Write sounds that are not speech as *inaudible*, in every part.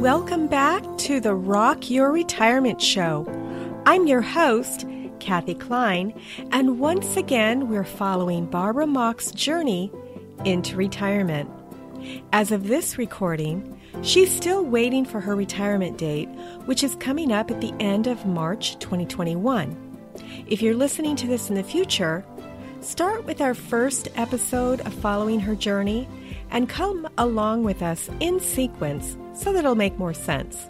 Welcome back to the Rock Your Retirement Show. I'm your host, Kathe Kline, and once again, we're following Barbara Mock's journey into retirement. As of this recording, she's still waiting for her retirement date, which is coming up at the end of March 2021. If you're listening to this in the future, start with our first episode of Following Her Journey and come along with us in sequence so that it'll make more sense.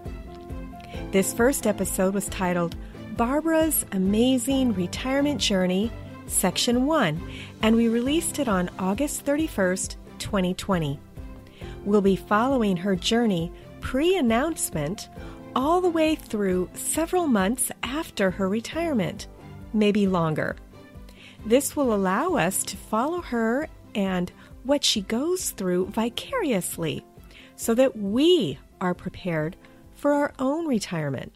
This first episode was titled Barbara's Amazing Retirement Journey, Section 1, and we released it on August 31st, 2020. We'll be following her journey pre announcement all the way through several months after her retirement, maybe longer. This will allow us to follow her and what she goes through vicariously so that we are prepared for our own retirement.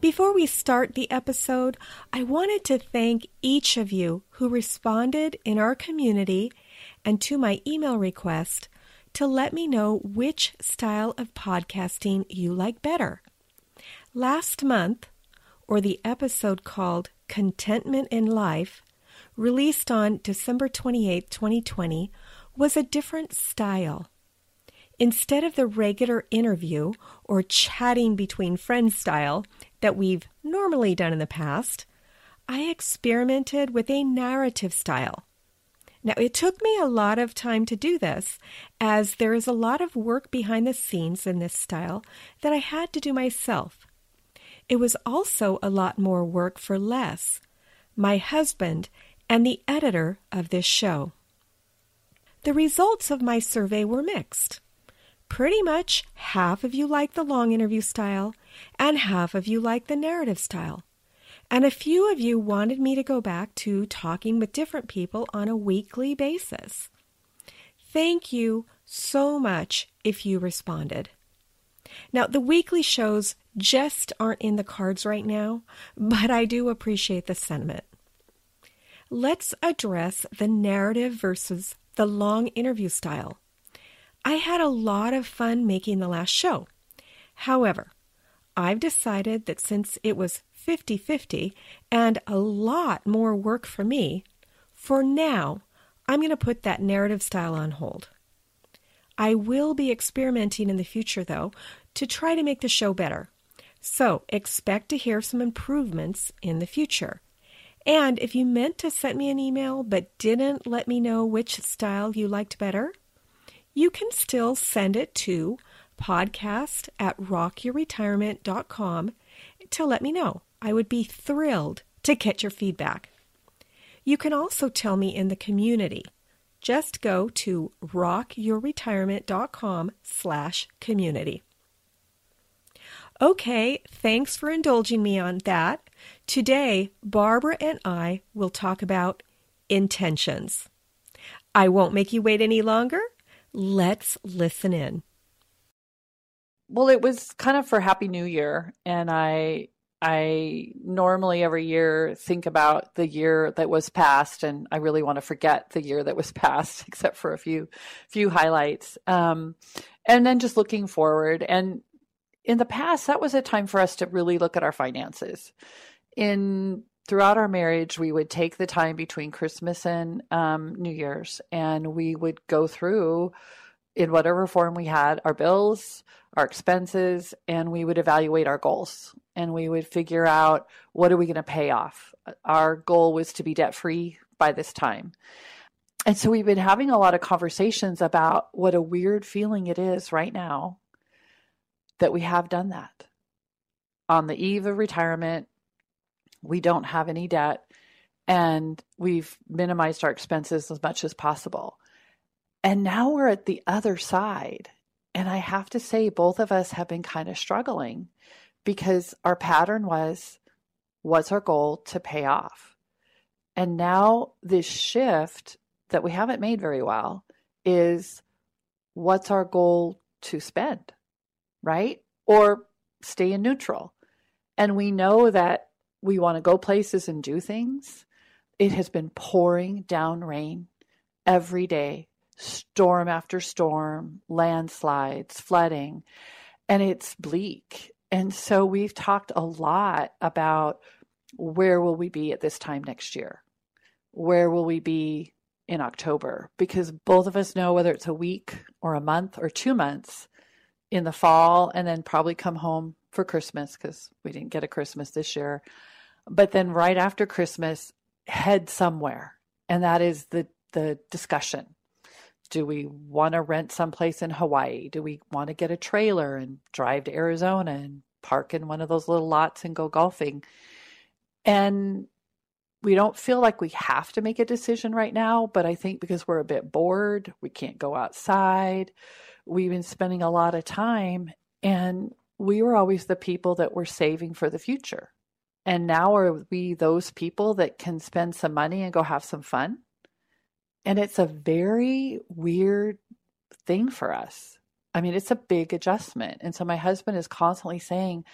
Before we start the episode, I wanted to thank each of you who responded in our community and to my email request to let me know which style of podcasting you like better. Last month, or the episode called Contentment in Life, released on December 28, 2020, was a different style. Instead of the regular interview or chatting between friends style that we've normally done in the past, I experimented with a narrative style. Now, it took me a lot of time to do this, as there is a lot of work behind the scenes in this style that I had to do myself. It was also a lot more work for Les. My husband and the editor of this show. The results of my survey were mixed. Pretty much half of you like the long interview style, and half of you like the narrative style. And a few of you wanted me to go back to talking with different people on a weekly basis. Thank you so much if you responded. Now, the weekly shows just aren't in the cards right now, but I do appreciate the sentiment let's address the narrative versus the long interview style. I had a lot of fun making the last show. However, I've decided that since it was 50 50 and a lot more work for me, for now, I'm going to put that narrative style on hold. I will be experimenting in the future, though, to try to make the show better. So expect to hear some improvements in the future. And if you meant to send me an email but didn't let me know which style you liked better, you can still send it to podcast at rockyourretirement.com to let me know. I would be thrilled to get your feedback. You can also tell me in the community. Just go to rockyourretirement.com slash community. Okay, thanks for indulging me on that. Today, Barbara and I will talk about intentions. I won't make you wait any longer. Let's listen in. Well, it was kind of for Happy New Year, and I I normally every year think about the year that was past, and I really want to forget the year that was *laughs* past, except for a few few highlights. Um, and then just looking forward. And in the past, that was a time for us to really look at our finances in throughout our marriage, we would take the time between Christmas and um, New Year's, and we would go through, in whatever form we had, our bills, our expenses, and we would evaluate our goals. And we would figure out what are we going to pay off. Our goal was to be debt free by this time. And so we've been having a lot of conversations about what a weird feeling it is right now that we have done that. On the eve of retirement, we don't have any debt and we've minimized our expenses as much as possible. And now we're at the other side. And I have to say, both of us have been kind of struggling because our pattern was what's our goal to pay off? And now this shift that we haven't made very well is what's our goal to spend, right? Or stay in neutral. And we know that we want to go places and do things. It has been pouring down rain every day storm after storm, landslides, flooding, and it's bleak. And so we've talked a lot about where will we be at this time next year? Where will we be in October? Because both of us know whether it's a week or a month or two months in the fall and then probably come home for Christmas because we didn't get a Christmas this year. But then right after Christmas, head somewhere. And that is the, the discussion. Do we want to rent someplace in Hawaii? Do we want to get a trailer and drive to Arizona and park in one of those little lots and go golfing? And we don't feel like we have to make a decision right now, but I think because we're a bit bored, we can't go outside. We've been spending a lot of time, and we were always the people that were saving for the future. And now are we those people that can spend some money and go have some fun? And it's a very weird thing for us. I mean, it's a big adjustment. And so my husband is constantly saying,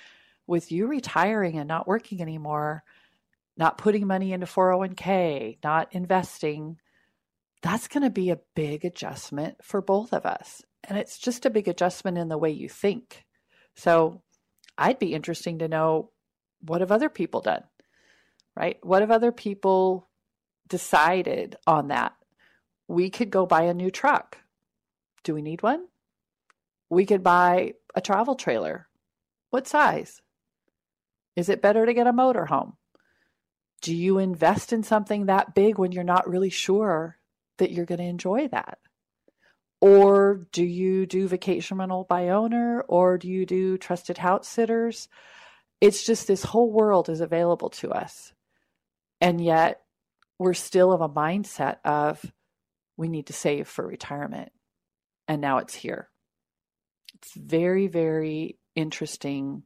with you retiring and not working anymore, not putting money into 401k, not investing, that's going to be a big adjustment for both of us. And it's just a big adjustment in the way you think. So I'd be interesting to know what have other people done? Right? What have other people decided on that? We could go buy a new truck. Do we need one? We could buy a travel trailer. What size? Is it better to get a motorhome? Do you invest in something that big when you're not really sure that you're going to enjoy that? Or do you do vacation rental by owner or do you do trusted house sitters? It's just this whole world is available to us. And yet we're still of a mindset of we need to save for retirement. And now it's here. It's very, very interesting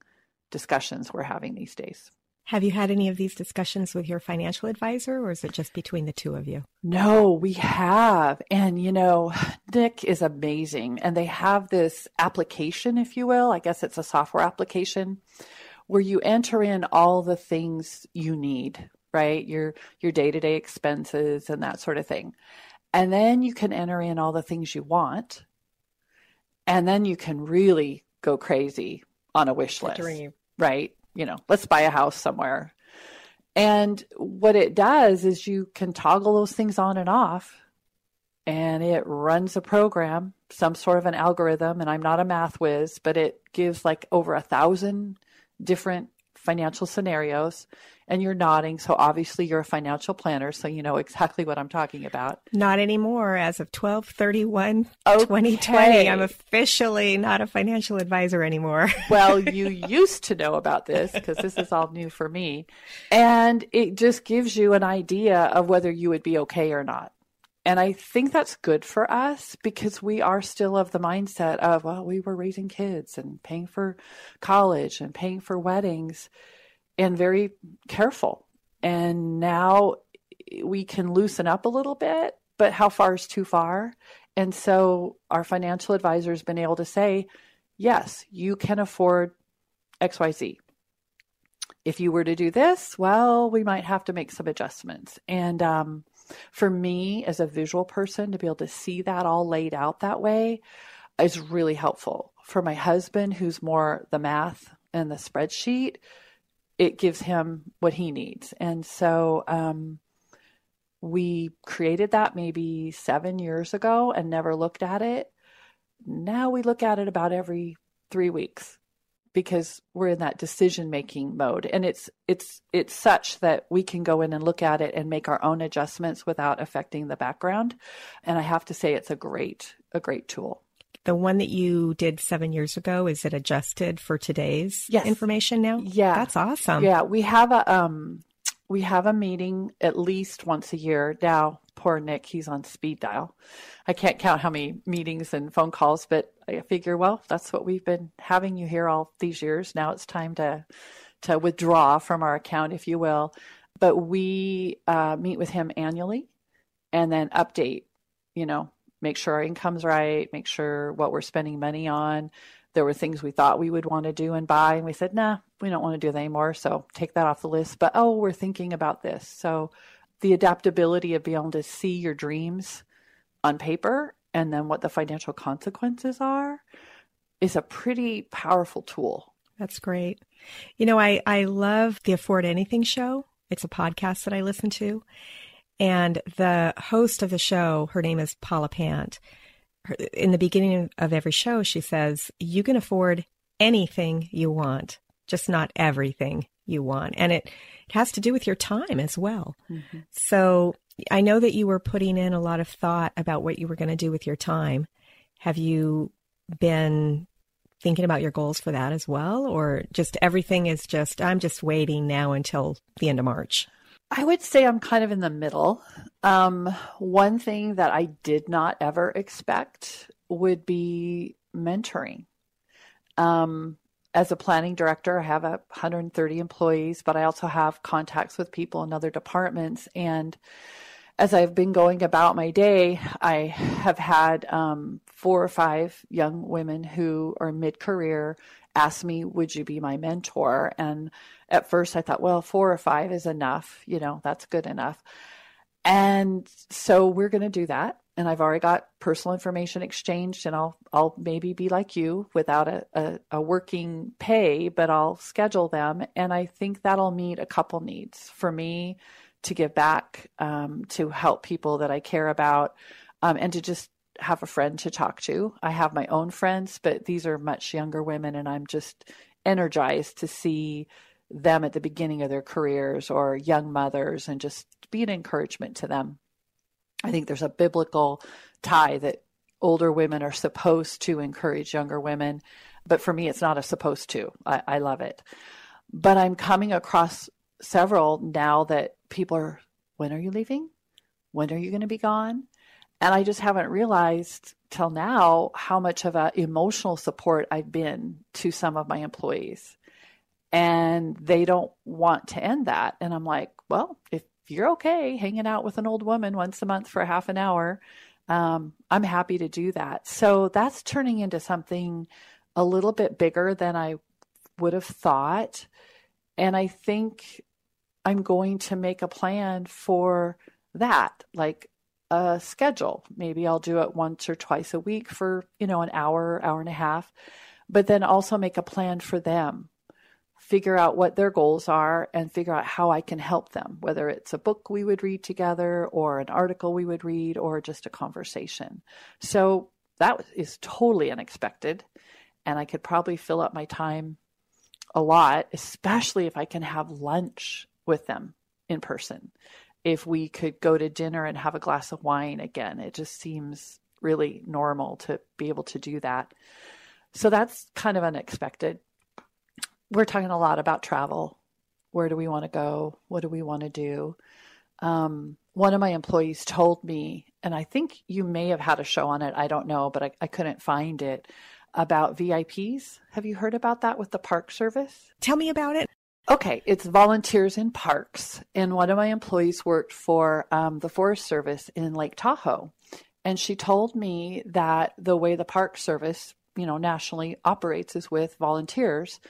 discussions we're having these days. Have you had any of these discussions with your financial advisor, or is it just between the two of you? No, we have. And, you know, Nick is amazing. And they have this application, if you will. I guess it's a software application where you enter in all the things you need, right? Your your day-to-day expenses and that sort of thing. And then you can enter in all the things you want. And then you can really go crazy on a wish list. Right? you know, let's buy a house somewhere. And what it does is you can toggle those things on and off and it runs a program, some sort of an algorithm. And I'm not a math whiz, but it gives like over a thousand different financial scenarios and you're nodding. So obviously you're a financial planner, so you know exactly what I'm talking about. Not anymore. As of 12 31 okay. 2020, I'm officially not a financial advisor anymore. *laughs* well, you used to know about this because this is all new for me. And it just gives you an idea of whether you would be okay or not. And I think that's good for us because we are still of the mindset of, well, we were raising kids and paying for college and paying for weddings and very careful. And now we can loosen up a little bit, but how far is too far? And so our financial advisor has been able to say, yes, you can afford XYZ. If you were to do this, well, we might have to make some adjustments. And um, for me, as a visual person, to be able to see that all laid out that way is really helpful. For my husband, who's more the math and the spreadsheet, it gives him what he needs. And so um, we created that maybe seven years ago and never looked at it. Now we look at it about every three weeks because we're in that decision making mode and it's it's it's such that we can go in and look at it and make our own adjustments without affecting the background and i have to say it's a great a great tool the one that you did seven years ago, is it adjusted for today's yes. information now? Yeah. That's awesome. Yeah. We have a um we have a meeting at least once a year. Now, poor Nick, he's on speed dial. I can't count how many meetings and phone calls, but I figure, well, that's what we've been having you here all these years. Now it's time to to withdraw from our account, if you will. But we uh, meet with him annually and then update, you know, make sure our income's right, make sure what we're spending money on. There were things we thought we would want to do and buy, and we said, nah, we don't want to do that anymore. So take that off the list. But oh, we're thinking about this. So the adaptability of being able to see your dreams on paper and then what the financial consequences are is a pretty powerful tool. That's great. You know, I, I love the Afford Anything show. It's a podcast that I listen to. And the host of the show, her name is Paula Pant. In the beginning of every show, she says, You can afford anything you want, just not everything you want. And it, it has to do with your time as well. Mm-hmm. So I know that you were putting in a lot of thought about what you were going to do with your time. Have you been thinking about your goals for that as well? Or just everything is just, I'm just waiting now until the end of March? I would say I'm kind of in the middle. Um, one thing that I did not ever expect would be mentoring. Um, as a planning director, I have 130 employees, but I also have contacts with people in other departments. And as I've been going about my day, I have had um, four or five young women who are mid career ask me, Would you be my mentor? And at first I thought, well, four or five is enough. You know, that's good enough. And so we're going to do that. And I've already got personal information exchanged, and I'll I'll maybe be like you without a, a, a working pay, but I'll schedule them. And I think that'll meet a couple needs for me to give back, um, to help people that I care about, um, and to just have a friend to talk to. I have my own friends, but these are much younger women, and I'm just energized to see them at the beginning of their careers or young mothers and just be an encouragement to them. I think there's a biblical tie that older women are supposed to encourage younger women, but for me, it's not a supposed to. I, I love it. But I'm coming across several now that people are, when are you leaving? When are you going to be gone? And I just haven't realized till now how much of an emotional support I've been to some of my employees and they don't want to end that. And I'm like, well, if you're okay hanging out with an old woman once a month for half an hour, um, I'm happy to do that. So that's turning into something a little bit bigger than I would have thought. And I think I'm going to make a plan for that, like a schedule. Maybe I'll do it once or twice a week for, you know, an hour, hour and a half, but then also make a plan for them figure out what their goals are and figure out how I can help them, whether it's a book we would read together or an article we would read or just a conversation. So that is totally unexpected. And I could probably fill up my time a lot, especially if I can have lunch with them in person. If we could go to dinner and have a glass of wine again, it just seems really normal to be able to do that. So that's kind of unexpected we're talking a lot about travel. Where do we want to go? What do we want to do? Um, one of my employees told me, and I think you may have had a show on it. I don't know, but I, I couldn't find it about VIPs. Have you heard about that with the Park Service? Tell me about it. Okay, it's volunteers in parks. And one of my employees worked for um, the Forest Service in Lake Tahoe. And she told me that the way the Park Service, you know, nationally operates is with volunteers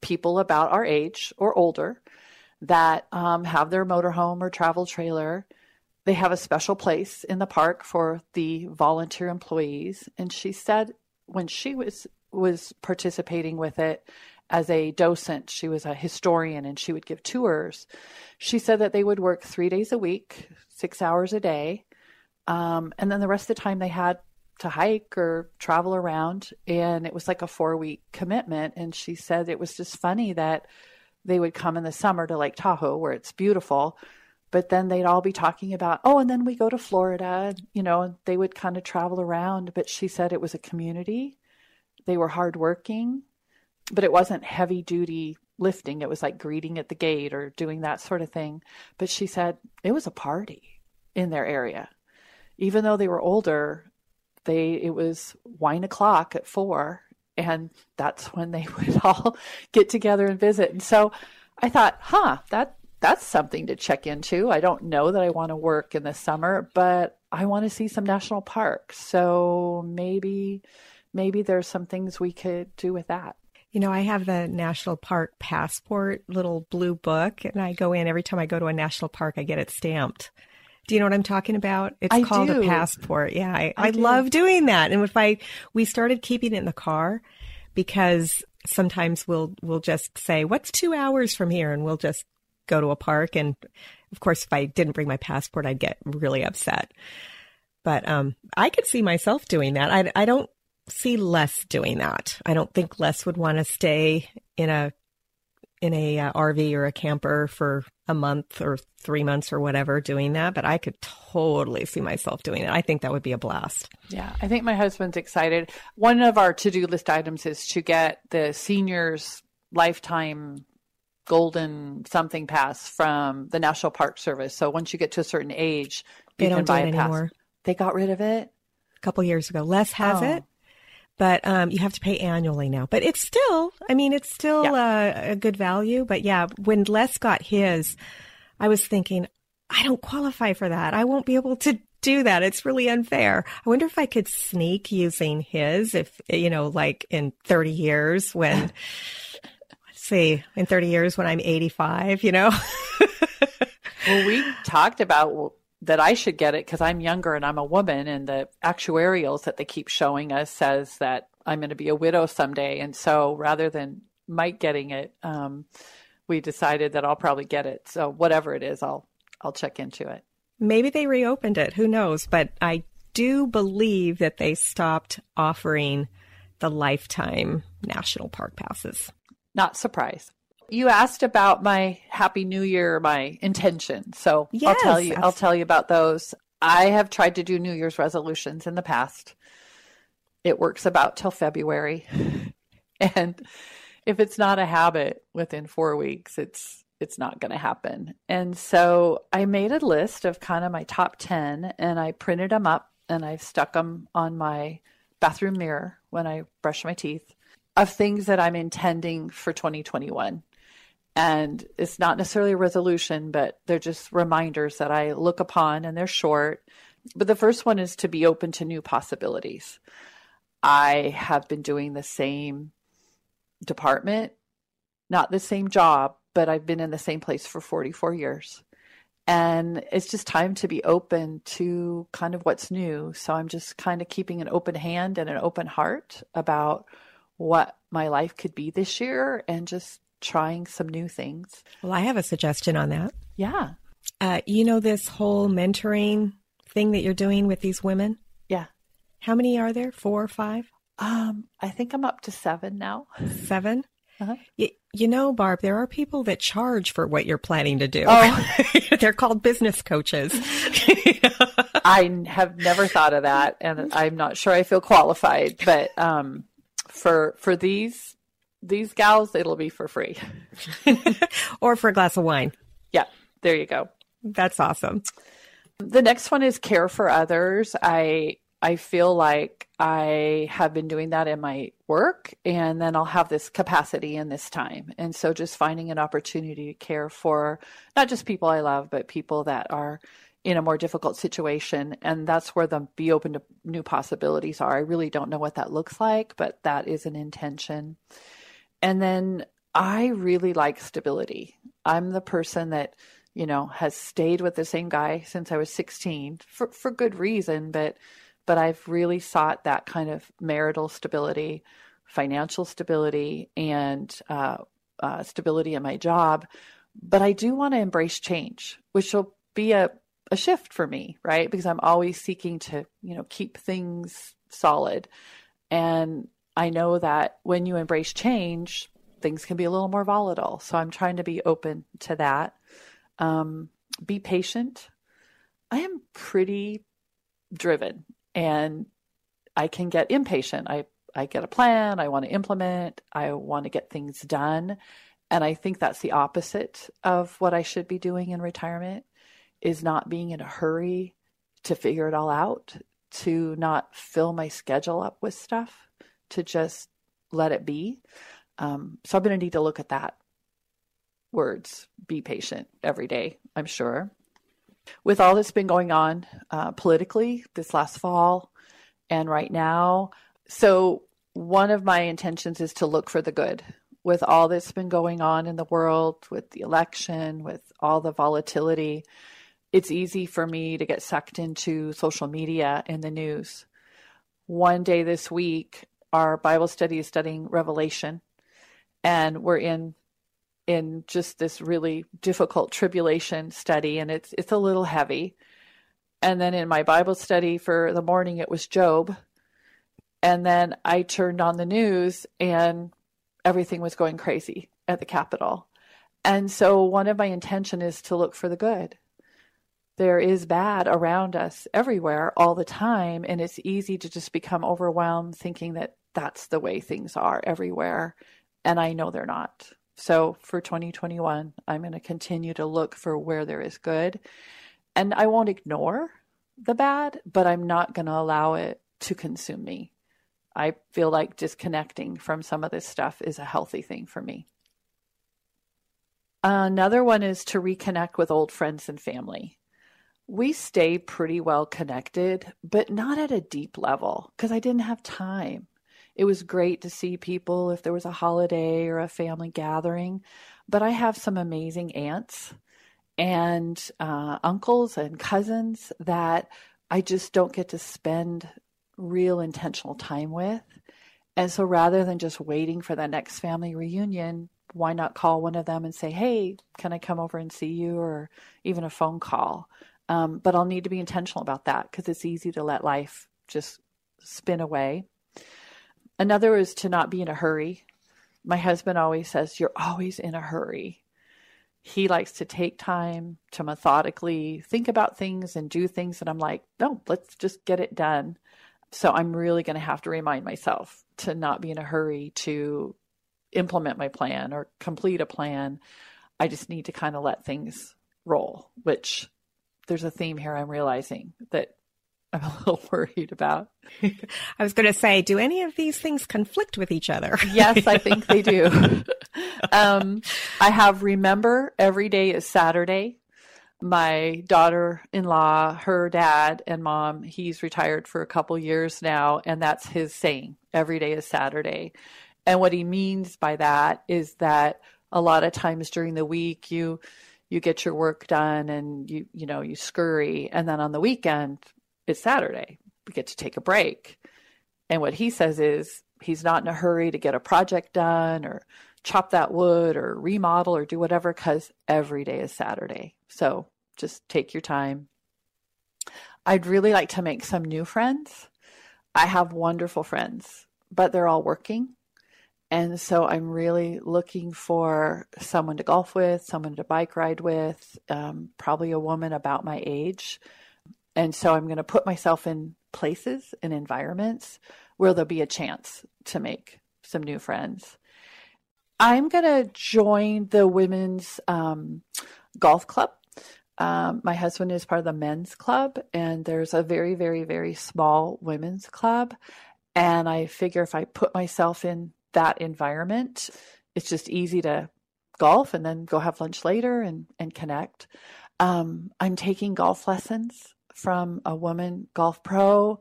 people about our age or older that um, have their motorhome or travel trailer. They have a special place in the park for the volunteer employees. And she said when she was was participating with it as a docent, she was a historian and she would give tours. She said that they would work three days a week, six hours a day. Um, and then the rest of the time they had to hike or travel around and it was like a four week commitment and she said it was just funny that they would come in the summer to lake tahoe where it's beautiful but then they'd all be talking about oh and then we go to florida you know and they would kind of travel around but she said it was a community they were hardworking but it wasn't heavy duty lifting. It was like greeting at the gate or doing that sort of thing. But she said it was a party in their area. Even though they were older they it was wine o'clock at four and that's when they *laughs* would all get together and visit. And so i thought huh that that's something to check into. I don't know that i want to work in the summer but i want to see some national parks. So maybe maybe there's some things we could do with that you know, I have the National Park Passport little blue book, and I go in every time I go to a national park, I get it stamped Do you know what I'm talking about? It's I called do. a passport. Yeah, I, I I, do. love doing that. And if I we started keeping it in the car because sometimes we'll we'll just say, "What's two hours from here?" and we'll just go to a park. And of course, if I didn't bring my passport, I'd get really upset. But um, I could see myself doing that. I I don't see Les doing that. I don't think Les would want to stay in a in a uh, RV or a camper for a month or three months or whatever doing that, but I could totally see myself doing it. I think that would be a blast. Yeah, I think my husband's excited. One of our to do list items is to get the seniors lifetime golden something pass from the National Park Service. So once you get to a certain age, They you don't can do buy it a pass. anymore. They got rid of it. A couple years ago, Les has Oh. it, but um, you have to pay annually now. But it's still, I mean, it's still uh, a good value. But yeah, when Les got his, I was thinking, I don't qualify for that. I won't be able to do that. It's really unfair. I wonder if I could sneak using his, if, you know, like in 30 years when, *laughs* let's see, in 30 years when I'm 85, you know? *laughs* Well, we talked about that I should get it because I'm younger and I'm a woman, and the actuarials that they keep showing us says that I'm going to be a widow someday. And so rather than Mike getting it, um, we decided that I'll probably get it. So whatever it is, I'll I'll check into it. Maybe they reopened it. Who knows? But I do believe that they stopped offering the lifetime national park passes. Not surprised. You asked about my happy new year, my intention. So I'll tell you I'll tell you about those. I have tried to do New Year's resolutions in the past. It works about till February. *laughs* and if it's not a habit within 4 weeks, it's it's not going to happen. And so I made a list of kind of my top 10 and I printed them up and I've stuck them on my bathroom mirror when I brush my teeth of things that I'm intending for 2021. And it's not necessarily a resolution, but they're just reminders that I look upon and they're short. But the first one is to be open to new possibilities. I have been doing the same department, not the same job, but I've been in the same place for 44 years. And it's just time to be open to kind of what's new. So I'm just kind of keeping an open hand and an open heart about what my life could be this year and just trying some new things. Well, I have a suggestion on that. Yeah. Uh, you know, this whole mentoring thing that you're doing with these women? Yeah. How many are there? Four or five? Um, I think I'm up to seven now. 7 Uh-huh. Y- you know, Barb, there are people that charge for what you're planning to do. Oh. *laughs* They're called business coaches. *laughs* I have never thought of that, and I'm not sure I feel qualified. But um, for for these these gals, it'll be for free. *laughs* or for a glass of wine. Yeah, there you go. That's awesome. The next one is care for others. I I feel like I have been doing that in my work and then I'll have this capacity in this time. And so just finding an opportunity to care for not just people I love, but people that are in a more difficult situation. And that's where the be open to new possibilities are. I really don't know what that looks like, but that is an intention. And then I really like stability. I'm the person that, you know, has stayed with the same guy since I was 16 for, for good reason, but but I've really sought that kind of marital stability, financial stability, and uh, uh, stability in my job. But I do want to embrace change, which will be a, a shift for me, right? Because I'm always seeking to, you know, keep things solid. And I know that when you embrace change, things can be a little more volatile. So I'm trying to be open to that. Um, be patient. I am pretty driven and I can get impatient. I, I get a plan, I want to implement, I want to get things done. And I think that's the opposite of what I should be doing in retirement is not being in a hurry to figure it all out, to not fill my schedule up with stuff, to just let it be. Um, so I'm going to need to look at that words, be patient every day, I'm sure. With all that's been going on uh, politically this last fall and right now, so one of my intentions is to look for the good. With all that's been going on in the world, with the election, with all the volatility, it's easy for me to get sucked into social media and the news. One day this week, our Bible study is studying Revelation, and we're in in just this really difficult tribulation study, and it's it's a little heavy. And then in my Bible study for the morning, it was Job. And then I turned on the news, and everything was going crazy at the Capitol. And so one of my intention is to look for the good. There is bad around us everywhere all the time, and it's easy to just become overwhelmed thinking that that's the way things are everywhere. And I know they're not. So for 2021, I'm going to continue to look for where there is good. And I won't ignore the bad, but I'm not going to allow it to consume me. I feel like disconnecting from some of this stuff is a healthy thing for me. Another one is to reconnect with old friends and family. We stay pretty well connected, but not at a deep level because I didn't have time. It was great to see people if there was a holiday or a family gathering, but I have some amazing aunts and uh, uncles and cousins that I just don't get to spend real intentional time with. And so rather than just waiting for the next family reunion, why not call one of them and say, hey, can I come over and see you? Or even a phone call. Um, but I'll need to be intentional about that because it's easy to let life just spin away. Another is to not be in a hurry. My husband always says, You're always in a hurry. He likes to take time to methodically think about things and do things. And I'm like, No, let's just get it done. So I'm really going to have to remind myself to not be in a hurry to implement my plan or complete a plan. I just need to kind of let things roll, which there's a theme here I'm realizing that I'm a little *laughs* worried about. I was going to say, do any of these things conflict with each other? *laughs* yes, I think they do. um, I have remember every day is Saturday my daughter-in-law, her dad and mom, he's retired for a couple years now, and that's his saying. Every day is Saturday. And what he means by that is that a lot of times during the week you you get your work done and you you know you scurry and then on the weekend it's Saturday. We get to take a break. And what he says is he's not in a hurry to get a project done or chop that wood or remodel or do whatever because every day is Saturday. So just take your time. I'd really like to make some new friends. I have wonderful friends, but they're all working. And so I'm really looking for someone to golf with, someone to bike ride with, um, probably a woman about my age. And so I'm going to put myself in places and environments where there'll be a chance to make some new friends. I'm going to join the women's um, golf club um, my husband is part of the men's club, and there's a very, very, very small women's club. And I figure if I put myself in that environment, it's just easy to golf and then go have lunch later and, and connect. Um, I'm taking golf lessons from a woman golf pro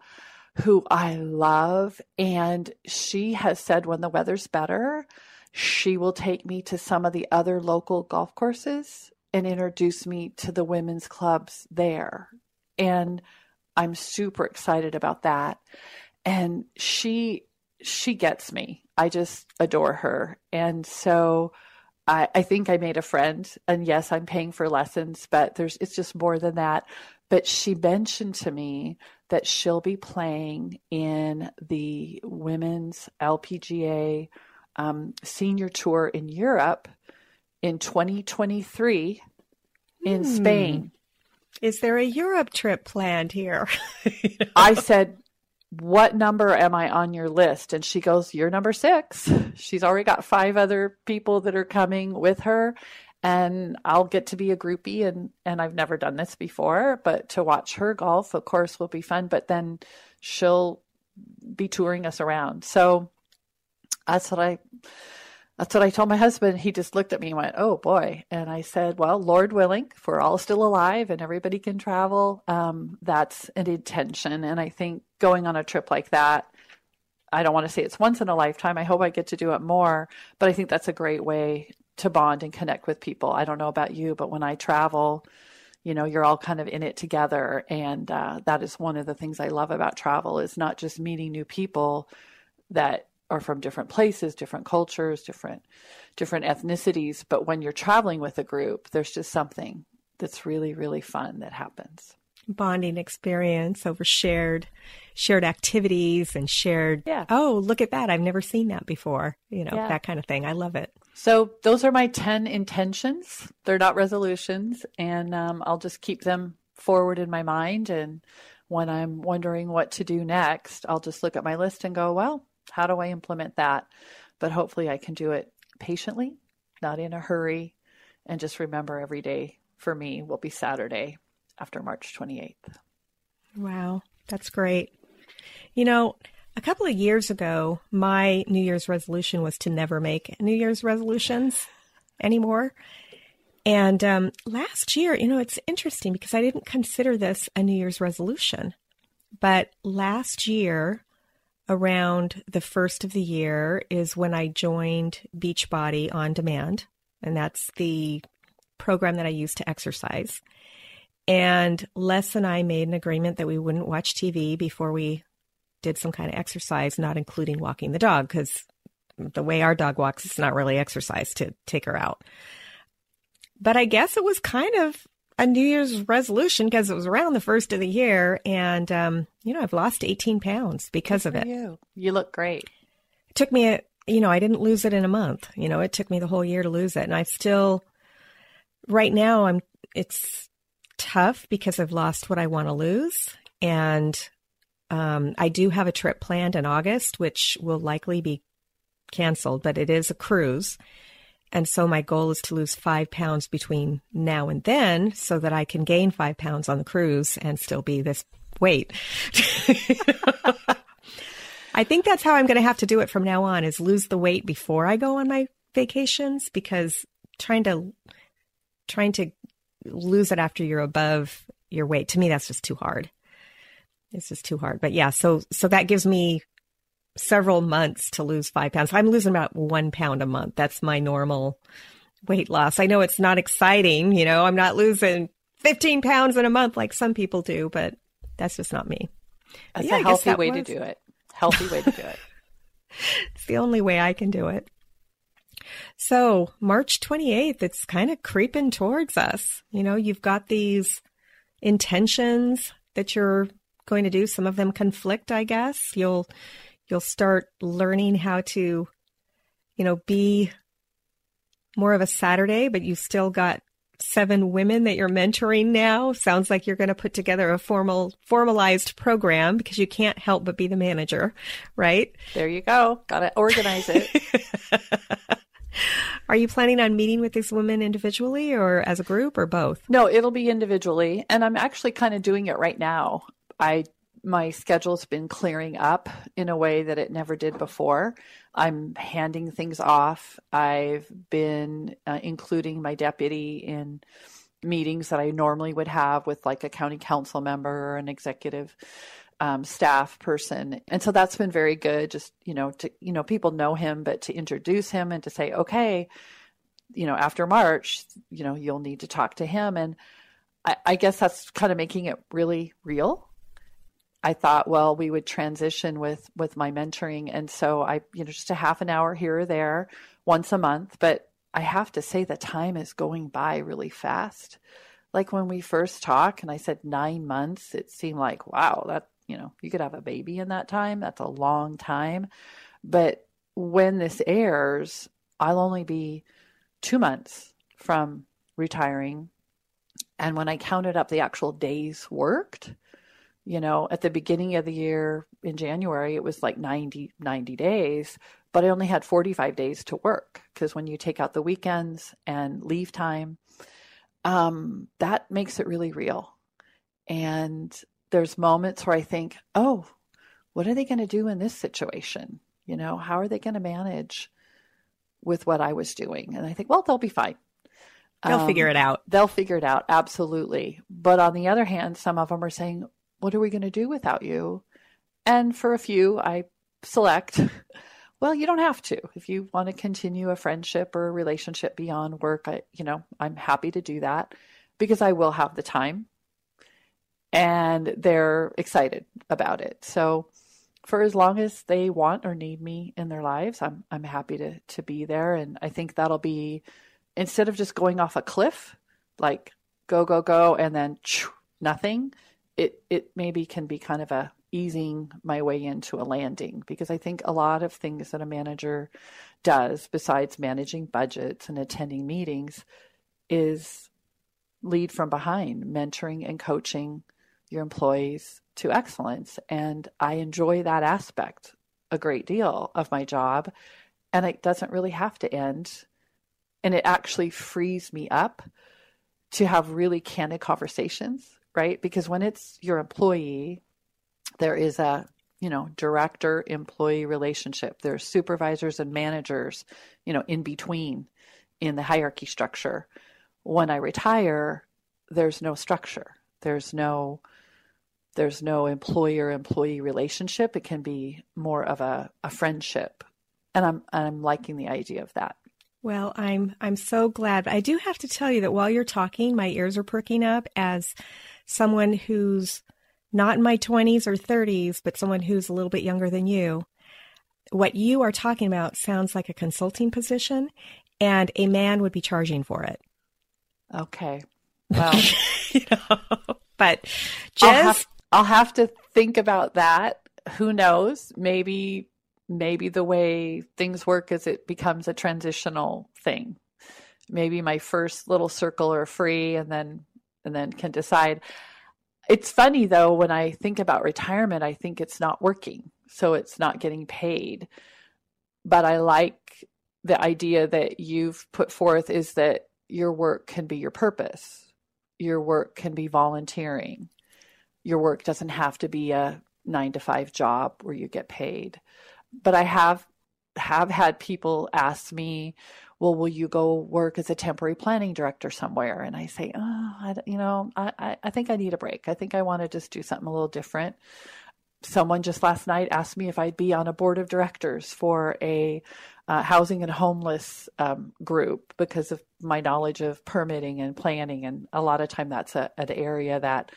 who I love. And she has said when the weather's better, she will take me to some of the other local golf courses and introduce me to the women's clubs there. And I'm super excited about that. And she she gets me. I just adore her. And so I, I think I made a friend. And yes, I'm paying for lessons, but there's it's just more than that. But she mentioned to me that she'll be playing in the women's LPGA um, senior tour in Europe in 2023 in hmm. Spain. Is there a Europe trip planned here? *laughs* I said, What number am I on your list? And she goes, You're number six. She's already got five other people that are coming with her. And I'll get to be a groupie and, and I've never done this before, but to watch her golf, of course, will be fun. But then she'll be touring us around. So that's what I that's what I told my husband. He just looked at me and went, Oh boy. And I said, Well, Lord willing, if we're all still alive and everybody can travel, um, that's an intention. And I think going on a trip like that, I don't want to say it's once in a lifetime. I hope I get to do it more, but I think that's a great way to bond and connect with people. I don't know about you, but when I travel, you know you're all kind of in it together and uh, that is one of the things i love about travel is not just meeting new people that are from different places different cultures different different ethnicities but when you're traveling with a group there's just something that's really really fun that happens bonding experience over shared shared activities and shared yeah. oh look at that i've never seen that before you know yeah. that kind of thing i love it so those are my 10 intentions they're not resolutions and um, i'll just keep them forward in my mind and when i'm wondering what to do next i'll just look at my list and go well how do i implement that but hopefully i can do it patiently not in a hurry and just remember every day for me will be saturday after March 28th. Wow, that's great. You know, a couple of years ago, my New Year's resolution was to never make New Year's resolutions anymore. And um, last year, you know, it's interesting because I didn't consider this a New Year's resolution. But last year, around the first of the year, is when I joined Beachbody On Demand. And that's the program that I use to exercise. And Les and I made an agreement that we wouldn't watch TV before we did some kind of exercise, not including walking the dog, because the way our dog walks, it's not really exercise to take her out. But I guess it was kind of a New Year's resolution because it was around the first of the year. And, um, you know, I've lost 18 pounds because Good of it. You. you look great. It took me, a, you know, I didn't lose it in a month. You know, it took me the whole year to lose it. And I still, right now, I'm, it's, tough because I've lost what I want to lose. And um, I do have a trip planned in August, which will likely be canceled, but it is a cruise. And so my goal is to lose five pounds between now and then so that I can gain five pounds on the cruise and still be this weight. *laughs* I think that's how I'm going to have to do it from now on is lose the weight before I go on my vacations because trying to trying to lose it after you're above your weight. To me, that's just too hard. It's just too hard. But yeah, so so that gives me several months to lose five pounds. I'm losing about one pound a month. That's my normal weight loss. I know it's not exciting, you know, I'm not losing 15 pounds in a month like some people do, but that's just not me. That's yeah, a healthy way was. to do it. Healthy way to do it. *laughs* *laughs* it's the only way I can do it. So, March 28th, it's kind of creeping towards us. You know, you've got these intentions that you're going to do. Some of them conflict, I guess. You'll you'll start learning how to you know, be more of a Saturday, but you've still got seven women that you're mentoring now. Sounds like you're going to put together a formal, formalized program because you can't help but be the manager, right? There you go. Got to organize it. *laughs* Are you planning on meeting with these women individually or as a group or both? No, it'll be individually. And I'm actually kind of doing it right now. I my schedule's been clearing up in a way that it never did before. I'm handing things off. I've been uh, including my deputy in meetings that I normally would have with like a county council member or an executive um, staff person. And so that's been very good. Just, you know, to, you know, people know him, but to introduce him and to say, okay, you know, after March, you know, you'll need to talk to him. And I, I guess that's kind of making it really real. I thought, well, we would transition with with my mentoring, and so I, you know, just a half an hour here or there, once a month. But I have to say, the time is going by really fast. Like when we first talked, and I said nine months, it seemed like wow, that you know, you could have a baby in that time. That's a long time. But when this airs, I'll only be two months from retiring. And when I counted up the actual days worked, you know, at the beginning of the year in January, it was like 90, 90 days, but I only had 45 days to work because when you take out the weekends and leave time, um, that makes it really real. And there's moments where I think, oh, what are they going to do in this situation? You know, how are they going to manage with what I was doing? And I think, well, they'll be fine. They'll um, figure it out. They'll figure it out. Absolutely. But on the other hand, some of them are saying, what are we going to do without you? And for a few, I select, *laughs* well, you don't have to. If you want to continue a friendship or a relationship beyond work, I, you know, I'm happy to do that because I will have the time and they're excited about it. So for as long as they want or need me in their lives, I'm I'm happy to to be there and I think that'll be instead of just going off a cliff like go go go and then nothing, it it maybe can be kind of a easing my way into a landing because I think a lot of things that a manager does besides managing budgets and attending meetings is lead from behind, mentoring and coaching your employees to excellence. And I enjoy that aspect a great deal of my job. And it doesn't really have to end. And it actually frees me up to have really candid conversations, right? Because when it's your employee, there is a you know director employee relationship. There's supervisors and managers you know in between in the hierarchy structure. When i retire there's no structure. There's no there's no employer employee relationship. It can be more of a, a friendship. And i'm i'm liking the idea of that. Well i'm i'm so glad. I do have to tell you that while you're talking my ears are perking up as someone who's not in my 20s or 30s but someone who's a little bit younger than you what you are talking about sounds like a consulting position and a man would be charging for it okay well *laughs* you know *laughs* but just I'll have, I'll have to think about that. Who knows? Maybe maybe the way things work is it becomes a transitional thing. Maybe my first little circle are free and then and then can decide. It's funny though when I think about retirement, I think it's not working. So it's not getting paid. But I like the idea that you've put forth is that your work can be your purpose. Your work can be volunteering your work doesn't have to be a nine to five job where you get paid. But I have have had people ask me, well, will you go work as a temporary planning director somewhere? And I say, oh, I, you know, I, I think I need a break. I think I want to just do something a little different. Someone just last night asked me if I'd be on a board of directors for a uh, housing and homeless um, group because of my knowledge of permitting and planning. And a lot of time that's a, an area that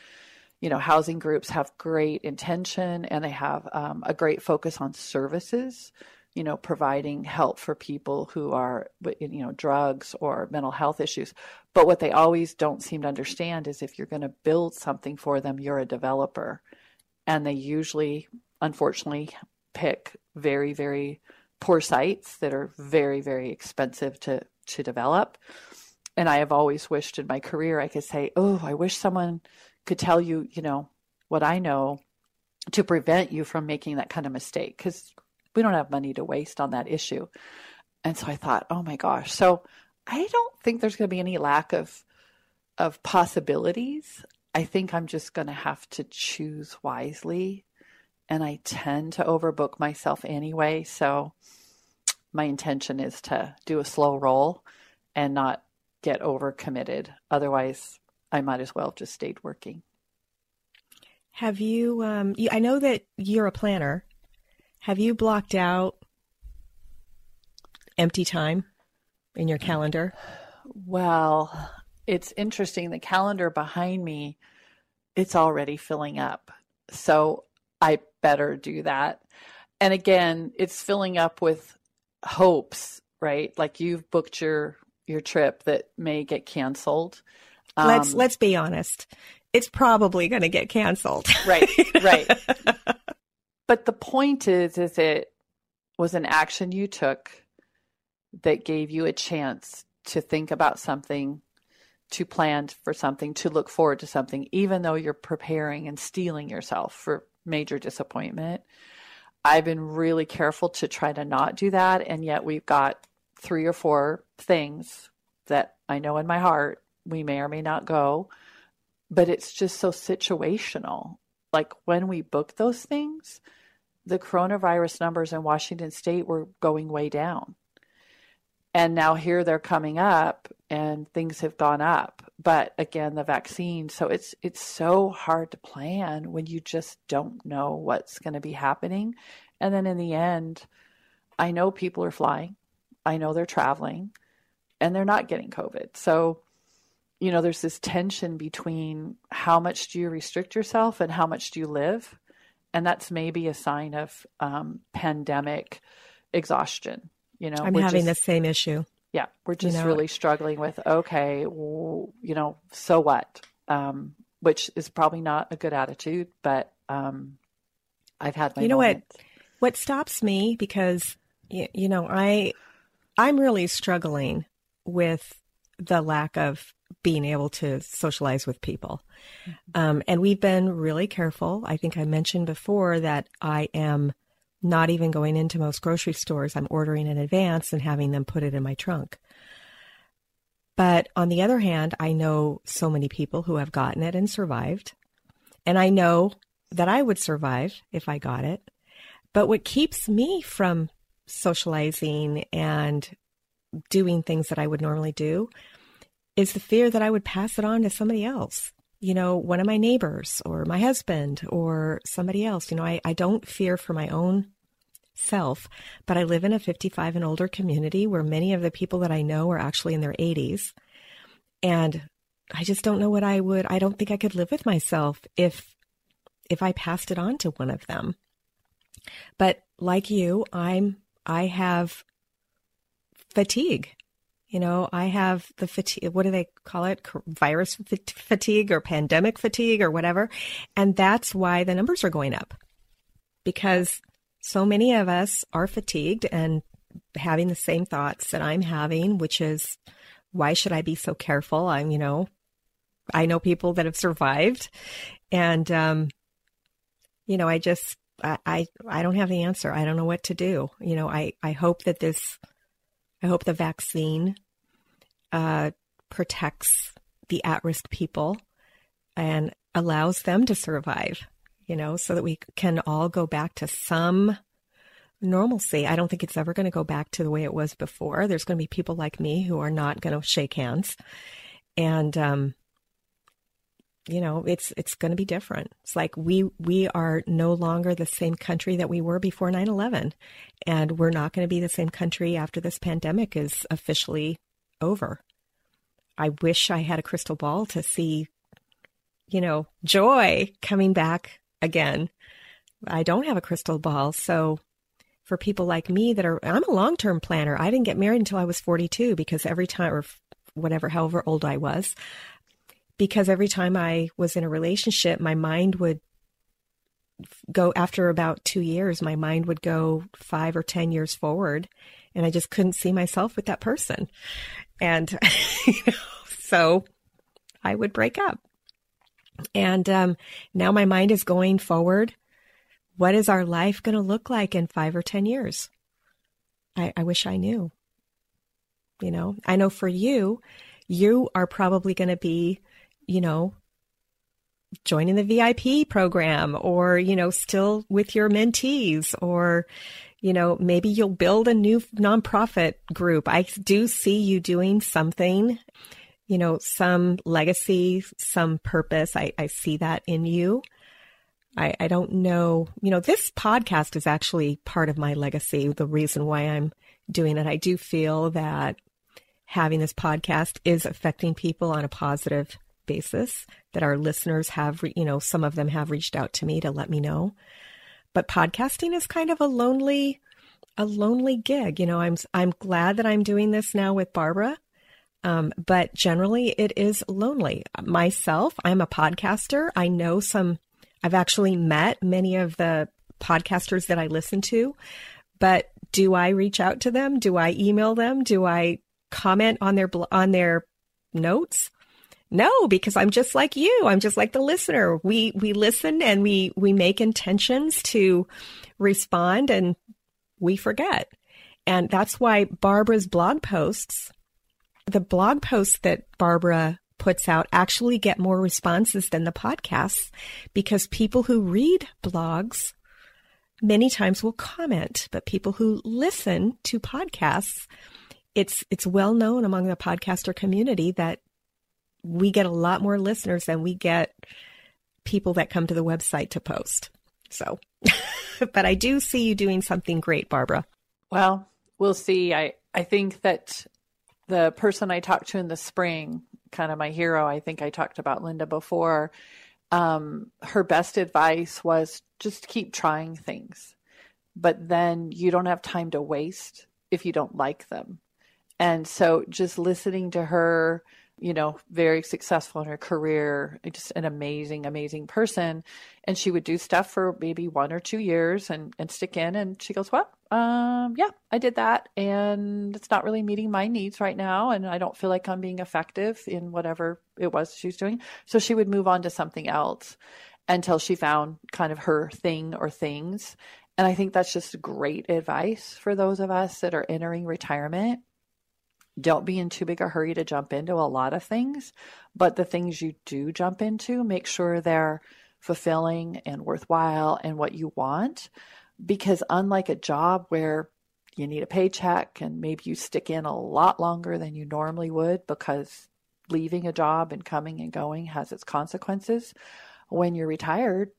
you know, housing groups have great intention and they have um, a great focus on services, you know, providing help for people who are, you know, drugs or mental health issues. But what they always don't seem to understand is if you're going to build something for them, you're a developer. And they usually, unfortunately, pick very, very poor sites that are very, very expensive to, to develop. And I have always wished in my career I could say, oh, I wish someone could tell you, you know, what I know to prevent you from making that kind of mistake because we don't have money to waste on that issue. And so I thought, oh my gosh. So I don't think there's going to be any lack of of possibilities. I think I'm just going to have to choose wisely. And I tend to overbook myself anyway. So my intention is to do a slow roll and not get overcommitted. Otherwise, I might as well have just stayed working. Have you, um, you, I know that you're a planner. Have you blocked out empty time in your calendar? Well, it's interesting. The calendar behind me, it's already filling up. So I better do that. And again, it's filling up with hopes, right? Like you've booked your your trip that may get canceled. Um, let's let's be honest. It's probably going to get canceled. Right. Right. *laughs* but the point is is it was an action you took that gave you a chance to think about something, to plan for something, to look forward to something, even though you're preparing and steeling yourself for major disappointment. I've been really careful to try to not do that. And yet we've got three or four things that I know in my heart we may or may not go, but it's just so situational. Like when we book those things, the coronavirus numbers in Washington state were going way down. And now here they're coming up and things have gone up. But again, the vaccine, so it's it's so hard to plan when you just don't know what's going to be happening. And then in the end, I know people are flying. I know they're traveling and they're not getting COVID. So you know, there's this tension between how much do you restrict yourself and how much do you live? And that's maybe a sign of um, pandemic exhaustion. You know, I'm having just, the same issue. Yeah, we're just you know, really struggling with okay, you know, so what? Um, which is probably not a good attitude, but um, I've had my. You know what? What stops me because you, you know I I'm really struggling with the lack of being able to socialize with people. Mm-hmm. Um, and we've been really careful. I think I mentioned before that I am not even going into most grocery stores. I'm ordering in advance and having them put it in my trunk. But on the other hand, I know so many people who have gotten it and survived. And I know that I would survive if I got it. But what keeps me from socializing and doing things that I would normally do is the fear that I would pass it on to somebody else. You know, one of my neighbors or my husband or somebody else. You know, I, I don't fear for my own self, but I live in a 55 and older community where many of the people that I know are actually in their 80s. And I just don't know what I would, I don't think I could live with myself if, if I passed it on to one of them. But like you, I'm, I have fatigue. You know, I have the fatigue, what do they call it? Virus fatigue or pandemic fatigue or whatever. And that's why the numbers are going up because so many of us are fatigued and having the same thoughts that I'm having, which is, why should I be so careful? I'm, you know, I know people that have survived and, um, you know, I just, I, I, I don't have the answer. I don't know what to do. You know, I, I hope that this I hope the vaccine uh, protects the at risk people and allows them to survive, you know, so that we can all go back to some normalcy. I don't think it's ever going to go back to the way it was before. There's going to be people like me who are not going to shake hands. And, um, you know it's it's going to be different. It's like we we are no longer the same country that we were before 9/11 and we're not going to be the same country after this pandemic is officially over. I wish i had a crystal ball to see you know joy coming back again. I don't have a crystal ball so for people like me that are i'm a long-term planner. I didn't get married until i was 42 because every time or whatever however old i was because every time I was in a relationship, my mind would go after about two years, my mind would go five or 10 years forward. And I just couldn't see myself with that person. And *laughs* so I would break up. And um, now my mind is going forward. What is our life going to look like in five or 10 years? I, I wish I knew. You know, I know for you, you are probably going to be you know, joining the VIP program or, you know, still with your mentees or, you know, maybe you'll build a new nonprofit group. I do see you doing something, you know, some legacy, some purpose. I, I see that in you. I, I don't know, you know, this podcast is actually part of my legacy, the reason why I'm doing it. I do feel that having this podcast is affecting people on a positive basis that our listeners have, you know, some of them have reached out to me to let me know. But podcasting is kind of a lonely, a lonely gig. You know, I'm, I'm glad that I'm doing this now with Barbara. Um, but generally it is lonely. Myself, I'm a podcaster. I know some, I've actually met many of the podcasters that I listen to, but do I reach out to them? Do I email them? Do I comment on their, on their notes? No, because I'm just like you. I'm just like the listener. We we listen and we we make intentions to respond and we forget. And that's why Barbara's blog posts, the blog posts that Barbara puts out actually get more responses than the podcasts because people who read blogs many times will comment, but people who listen to podcasts, it's it's well known among the podcaster community that we get a lot more listeners than we get people that come to the website to post. So, *laughs* but I do see you doing something great, Barbara. Well, we'll see. I, I think that the person I talked to in the spring kind of my hero. I think I talked about Linda before. Um, her best advice was just keep trying things, but then you don't have time to waste if you don't like them. And so just listening to her, you know, very successful in her career, just an amazing, amazing person. And she would do stuff for maybe one or two years and, and stick in. And she goes, Well, um, yeah, I did that. And it's not really meeting my needs right now. And I don't feel like I'm being effective in whatever it was she was doing. So she would move on to something else until she found kind of her thing or things. And I think that's just great advice for those of us that are entering retirement don't be in too big a hurry to jump into a lot of things, but the things you do jump into, make sure they're fulfilling and worthwhile and what you want. Because unlike a job where you need a paycheck and maybe you stick in a lot longer than you normally would because leaving a job and coming and going has its consequences, when you're retired,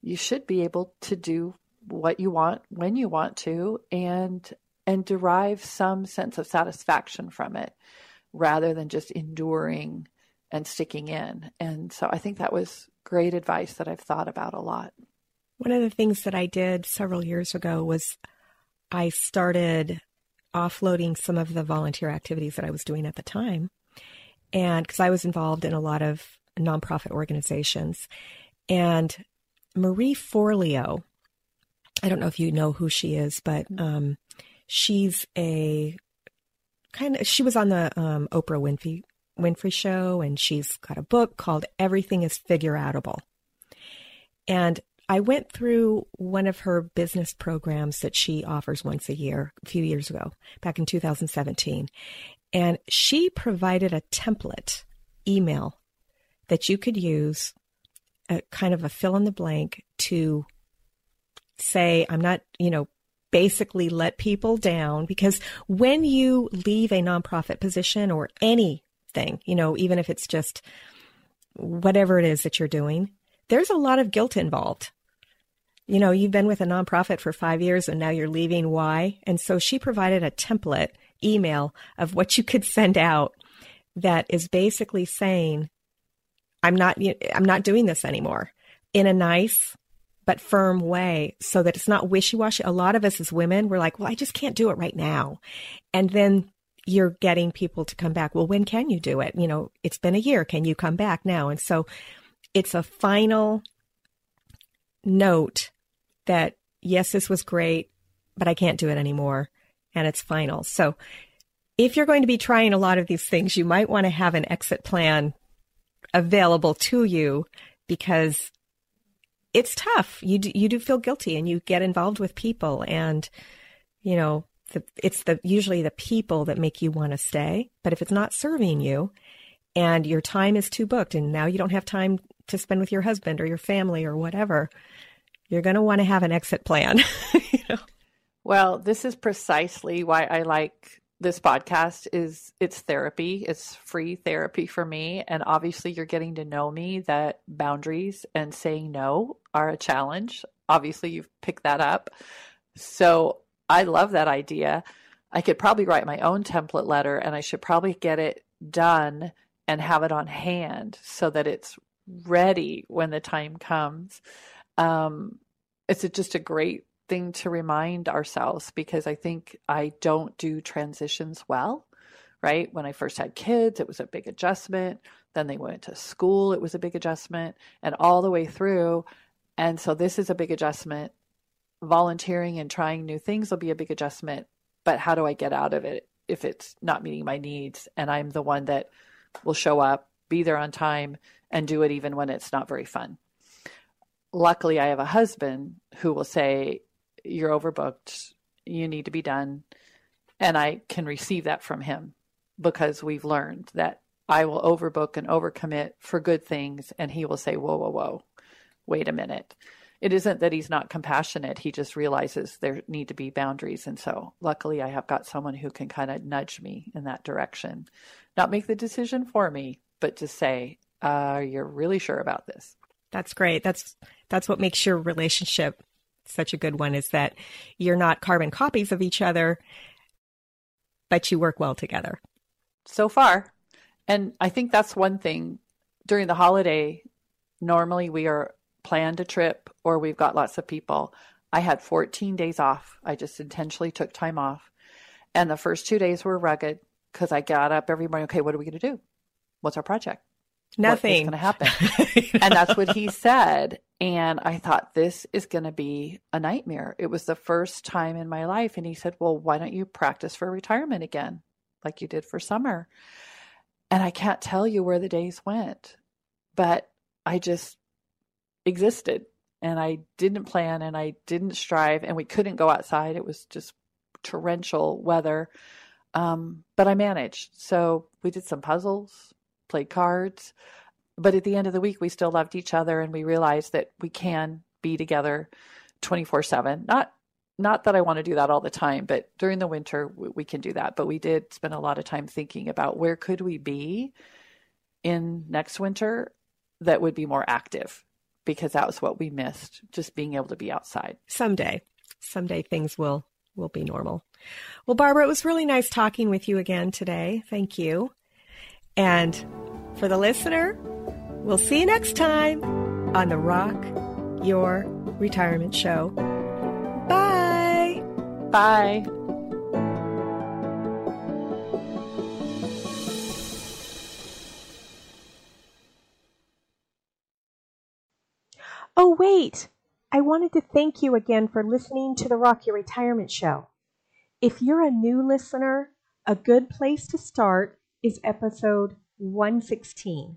you should be able to do what you want when you want to and and derive some sense of satisfaction from it rather than just enduring and sticking in. And so I think that was great advice that I've thought about a lot. One of the things that I did several years ago was I started offloading some of the volunteer activities that I was doing at the time. And because I was involved in a lot of nonprofit organizations. And Marie Forleo, I don't know if you know who she is, but um, she's a kind of she was on the um, Oprah Winfrey Winfrey show, and she's got a book called Everything Is Figureoutable. And I went through one of her business programs that she offers once a year, a few years ago, back in 2017. And she provided a template email that you could use, a kind of a fill in the blank to say, I'm not, you know, basically let people down because when you leave a nonprofit position or anything, you know, even if it's just whatever it is that you're doing, there's a lot of guilt involved. You know, you've been with a nonprofit for five years and now you're leaving. Why? And so she provided a template email of what you could send out that is basically saying, I'm not, I'm not doing this anymore in a nice, but firm way so that it's not wishy washy. A lot of us as women, we're like, well, I just can't do it right now. And then you're getting people to come back. Well, when can you do it? You know, it's been a year. Can you come back now? And so it's a final note that, yes, this was great, but I can't do it anymore. And it's final. So if you're going to be trying a lot of these things, you might want to have an exit plan available to you because it's tough. You do, you do feel guilty and you get involved with people and, you know, the, it's the usually the people that make you want to stay. But if it's not serving you and your time is too booked and now you don't have time to spend with your husband or your family or whatever, you're going to want to have an exit plan. *laughs* you know? Well, this is precisely why I like this podcast is it's therapy. It's free therapy for me. And obviously you're getting to know me that boundaries and saying no are a challenge. Obviously you've picked that up. So i love that idea. I could probably write my own template letter and i should probably get it done and have it on hand so that it's ready when the time comes. Um, it's a, just a great thing to remind ourselves because I think I don't do transitions well, right? When I first had kids, it was a big adjustment. Then they went to school, it was a big adjustment, and all the way through. And so this is a big adjustment. Volunteering and trying new things will be a big adjustment. But how do I get out of it if it's not meeting my needs? And I'm the one that will show up, be there on time, and do it even when it's not very fun luckily I have a husband who will say, you're overbooked. You need to be done. And I can receive that from him because we've learned that I will overbook and overcommit for good things. And he will say, whoa, whoa, whoa, wait a minute. It isn't that he's not compassionate. He just realizes there need to be boundaries. And so luckily I have got someone who can kind of nudge me in that direction, not make the decision for me, but just say, uh, you're really sure about this. That's great. That's, that's what makes your relationship such a good one is that you're not carbon copies of each other, but you work well together. So far. And I think that's one thing during the holiday. Normally, we are planned a trip or we've got lots of people. I had 14 days off. I just intentionally took time off. And the first two days were rugged because I got up every morning. Okay, what are we going to do? What's our project? Nothing. What's going to happen? *laughs* and that's what he said. And I thought, this is going to be a nightmare. It was the first time in my life. And he said, Well, why don't you practice for retirement again, like you did for summer? And I can't tell you where the days went, but I just existed and I didn't plan and I didn't strive and we couldn't go outside. It was just torrential weather. Um, but I managed. So we did some puzzles, played cards. But at the end of the week, we still loved each other and we realized that we can be together 24 7. Not not that I want to do that all the time, but during the winter we, we can do that. But we did spend a lot of time thinking about where could we be in next winter that would be more active because that was what we missed, just being able to be outside. Someday, someday things will will be normal. Well, Barbara, it was really nice talking with you again today. Thank you. And for the listener, We'll see you next time on the Rock Your Retirement Show. Bye. Bye. Oh, wait. I wanted to thank you again for listening to the Rock Your Retirement Show. If you're a new listener, a good place to start is episode 116.